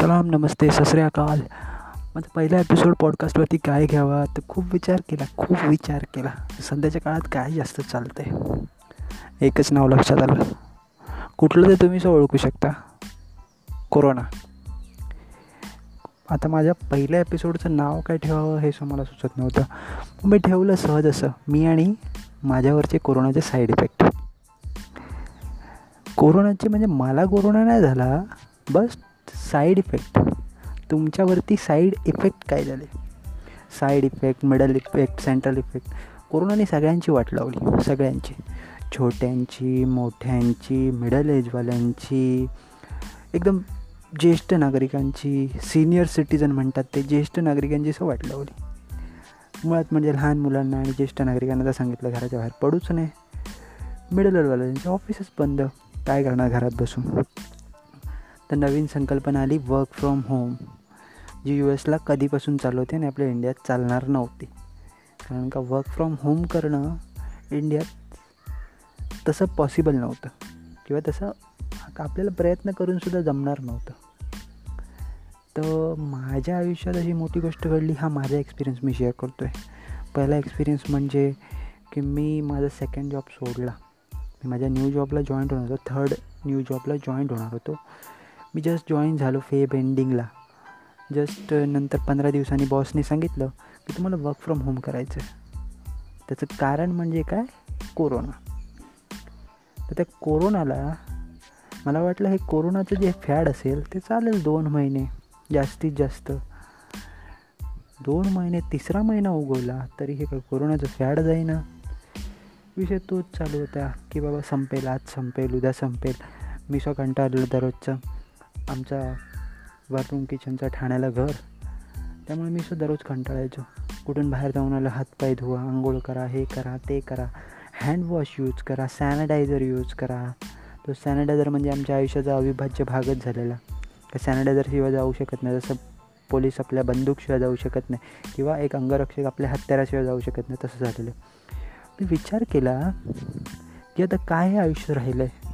सलाम नमस्ते ससरे अकाल. माझा पहिला एपिसोड पॉडकास्टवरती काय घ्यावा? तर खूप विचार केला खूप विचार केला. सध्याच्या काळात काय जास्त चालतंय? एकच नाव लक्षात आलं. कुठलं ते तुम्हीच ओळखू शकता. कोरोना. आता माझ्या पहिल्या एपिसोडचं नाव काय ठेवावं हे मला सुचत नव्हतं. मी ठेवलं सहज असं. मी आणि माझ्यावरचे कोरोनाचे साईड इफेक्ट कोरोनाचे म्हणजे मला कोरोना नाही झाला. बस साईड इफेक्ट. तुमच्यावरती साईड इफेक्ट काय झाले? Side effect middle effect central effect. कोरोनाने सगळ्यांची वाट लावली सगळ्यांची. छोट्यांची मोठ्यांची मिडल एजवाल्यांची एकदम ज्येष्ठ नागरिकांची सिनियर सिटीजन म्हणतात ते ज्येष्ठ नागरिकांची असं वाट लावली. मुळात म्हणजे लहान मुलांना आणि ज्येष्ठ नागरिकांना तर सांगितलं घराच्या बाहेर पडूच नाही मिडल एजवाल्यांचे ऑफिसच बंद. काय करणार घरात बसून? तर नवीन संकल्पना आली work from home G you एसला कधीपासून चालू आणि आपल्या इंडियात चालणार नव्हती. कारण का वर्क फ्रॉम होम करणं इंडियात तसं पॉसिबल नव्हतं. किंवा तसं आपल्याला प्रयत्न करूनसुद्धा जमणार नव्हतं. तर माझ्या आयुष्यात अशी मोठी गोष्ट घडली हा माझा एक्सपिरियन्स मी शेअर करतो आहे पहिला एक्सपिरियन्स म्हणजे की मी माझा सेकंड जॉब सोडला. मी माझ्या न्यू जॉबला जॉईंट होणार होतो. थर्ड न्यू जॉबला जॉईंट होणार होतो. मी जस्ट जॉईन झालो फेब एंडिंगला जस्ट नंतर पंधरा दिवसांनी बॉसने सांगितलं की तुम्हाला वर्क फ्रॉम होम करायचं आहे त्याचं कारण म्हणजे काय? कोरोना. तर त्या कोरोनाला मला वाटलं हे कोरोनाचं जे फॅड असेल ते चालेल दोन महिने जास्तीत जास्त. दोन महिने तिसरा महिना उगवला तरी हे काय कोरोनाचं फॅड जाईना. विषय तोच चालू होता की बाबा संपेल आज संपेल उद्या संपेल. मी स्वतः कंटाळलो दररोजचं. आमचा बाथरूम किचनचा ठाण्याला घर. त्यामुळे मी सुद्धा रोज कंटाळायचो. कुठून बाहेर जाऊन आलं हातपाय धुवा आंघोळ करा हे करा ते करा. हँडवॉश यूज करा सॅनिटायझर यूज करा. तो सॅनिटायझर म्हणजे आमच्या आयुष्याचा अविभाज्य भागच झालेला. का सॅनिटायझरशिवाय जाऊ शकत नाही. जसं पोलीस आपल्या बंदूकशिवाय जाऊ शकत नाही. किंवा एक अंगरक्षक आपल्या हत्याराशिवाय जाऊ शकत नाही. तसं झालेलं मी विचार केला की आता काय आयुष्य राहिलं आहे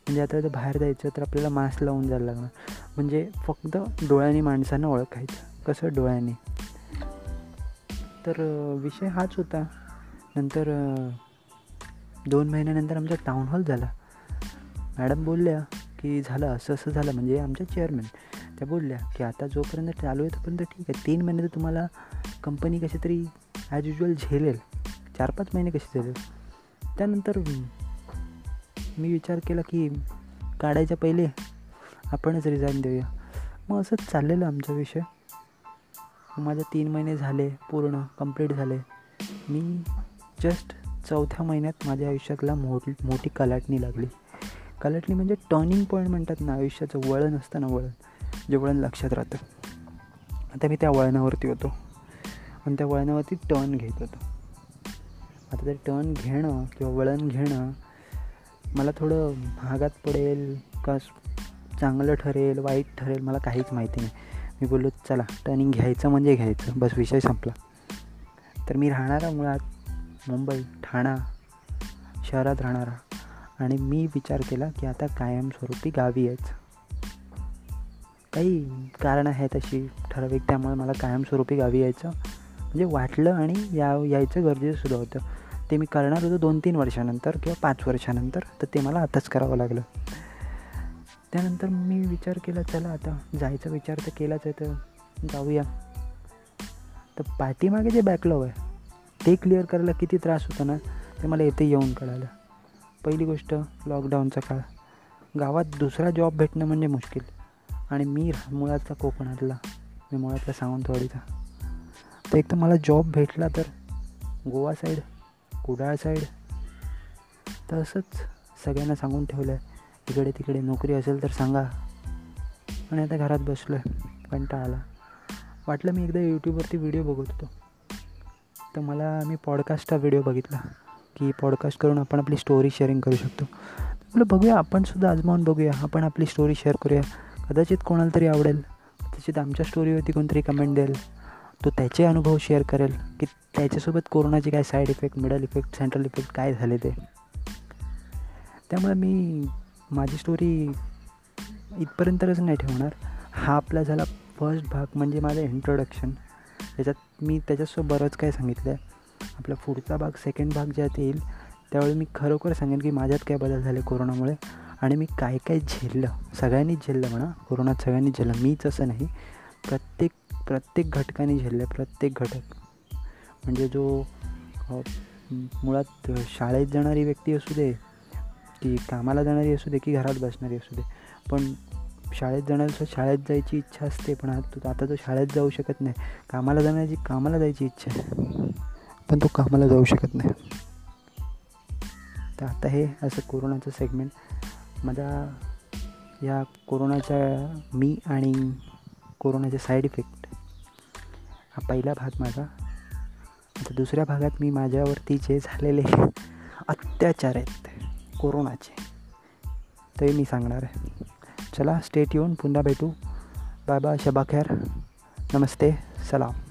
म्हणजे आता जर बाहेर जायचं तर आपल्याला मास्क लावून जायला लागणार. म्हणजे फक्त डोळ्यांनी माणसांना ओळखायचं. कसं डोळ्यांनी? तर विषय हाच होता. नंतर दोन महिन्यानंतर आमचा टाऊन हॉल झाला. मॅडम बोलल्या की झालं असं असं झालं. म्हणजे आमच्या चेअरमॅन त्या बोलल्या की आता जोपर्यंत चालू आहे तोपर्यंत ठीक आहे. तीन महिने तर तुम्हाला कंपनी कशी तरी ॲज युजल झेलेल. चार पाच महिने कसे झेलेल? त्यानंतर मी विचार केला की काढायच्या पहिले आपणच रिझाईन देऊया. मग असंच चाललेलं आमचा विषय. माझे तीन महिने झाले पूर्ण कंप्लीट झाले. मी जस्ट चौथ्या महिन्यात माझ्या आयुष्यातला मोठी मोठी कलाटणी लागली. कलाटणी म्हणजे टर्निंग पॉईंट म्हणतात ना आयुष्याचं वळण असतं ना वळण जे वळण लक्षात राहतं. आता मी त्या वळणावरती होतो. आणि त्या वळणावरती टर्न घेत होतो. आता ते टर्न घेणं किंवा वळण घेणं मला थोडं महागात पडेल का चांगलं ठरेल वाईट ठरेल मला काहीच माहिती नाही. मी बोललो चला टर्निंग घ्यायचं म्हणजे घ्यायचं. बस विषय संपला. तर मी राहणारा मुळात मुंबई ठाणा शहरात राहणारा. आणि मी विचार केला की आता कायमस्वरूपी गावी यायचं काही कारणं आहेत अशी ठराविक त्यामुळे मला कायमस्वरूपी गावी यायचं. म्हणजे वाटलं आणि या यायचं गरजेचं होतं. ते मी करणार होतो दोन तीन वर्षानंतर किंवा पाच वर्षानंतर तर ते मला आताच करावं लागलं. त्यानंतर मी विचार केला चला आता जायचा विचार तर केलाच आहे तर जाऊया. तर पाठीमागे जे बॅकलॉग आहे ते क्लिअर करायला किती त्रास होता ना ते मला येथे येऊन कळालं. पहिली गोष्ट लॉकडाऊनचा काळ. गावात दुसरा जॉब भेटणं म्हणजे मुश्किल. आणि मी मुळातला कोकणातला मी मुळातला सावंतवाडीचा. तर एक तर मला जॉब भेटला तर गोवा साईड कुडाळ साईड तसंच सगळ्यांना सांगून ठेवलं आहे इकडे तिकडे नोकरी असेल तर सांगा. आणि आता घरात बसलो आहे कंटाळा आला. वाटलं मी एकदा यूट्यूबवरती व्हिडिओ बघत. होतो तर मला मी पॉडकास्टचा व्हिडिओ बघितला. की पॉडकास्ट करून आपण आपली स्टोरी शेअरिंग करू शकतो. म्हटलं बघूया आपण सुद्धा आजमावून बघूया. आपण आपली स्टोरी शेअर करूया. कदाचित कोणाला तरी आवडेल. कदाचित आमच्या स्टोरीवरती कोणतरी कमेंट देईल. तो त्याचे अनुभव शेअर करेल की त्याच्यासोबत कोरोनाचे काय side effect middle effect central effect काय झाले ते? त्यामुळे मी माझी स्टोरी इथपर्यंतच नाही ठेवणार. हा आपला झाला फर्स्ट भाग म्हणजे माझं इंट्रोडक्शन त्याच्यात मी त्याच्यासोबत बरंच काय सांगितलं आहे आपला पुढचा भाग सेकंड भाग ज्यात येईल त्यावेळी मी खरोखर सांगेन की माझ्यात काय बदल झाले कोरोनामुळे आणि मी काय काय झेललं. सगळ्यांनीच झेललं म्हणा कोरोनात सगळ्यांनीच झेललं. मीच असं नाही. प्रत्येक प्रत्येक घटकाने झेललं प्रत्येक घटक. म्हणजे जो मुळात शाळेत जाणारी व्यक्ती असू दे की कामाला जाणारी असू दे की घरात बसणारी असू दे पण शाळेत जाण्याचं शाळेत जायची इच्छा असते पण आता आता तो शाळेत जाऊ शकत नाही. कामाला जाण्याची कामाला जायची इच्छा आहे पण तो कामाला जाऊ शकत नाही. तर आता हे असं कोरोनाचं सेगमेंट माझा या कोरोनाच्या मी आणि कोरोनाचे साईड इफेक्ट हा पहिला भाग माझा. आता दुसऱ्या भागात मी माझ्यावरती जे झालेले अत्याचार आहेत कोरोनाचे ते मी सांगणार आहे. चला स्टेट येऊन पुन्हा भेटू. बाय बाय नमस्ते. सलाम.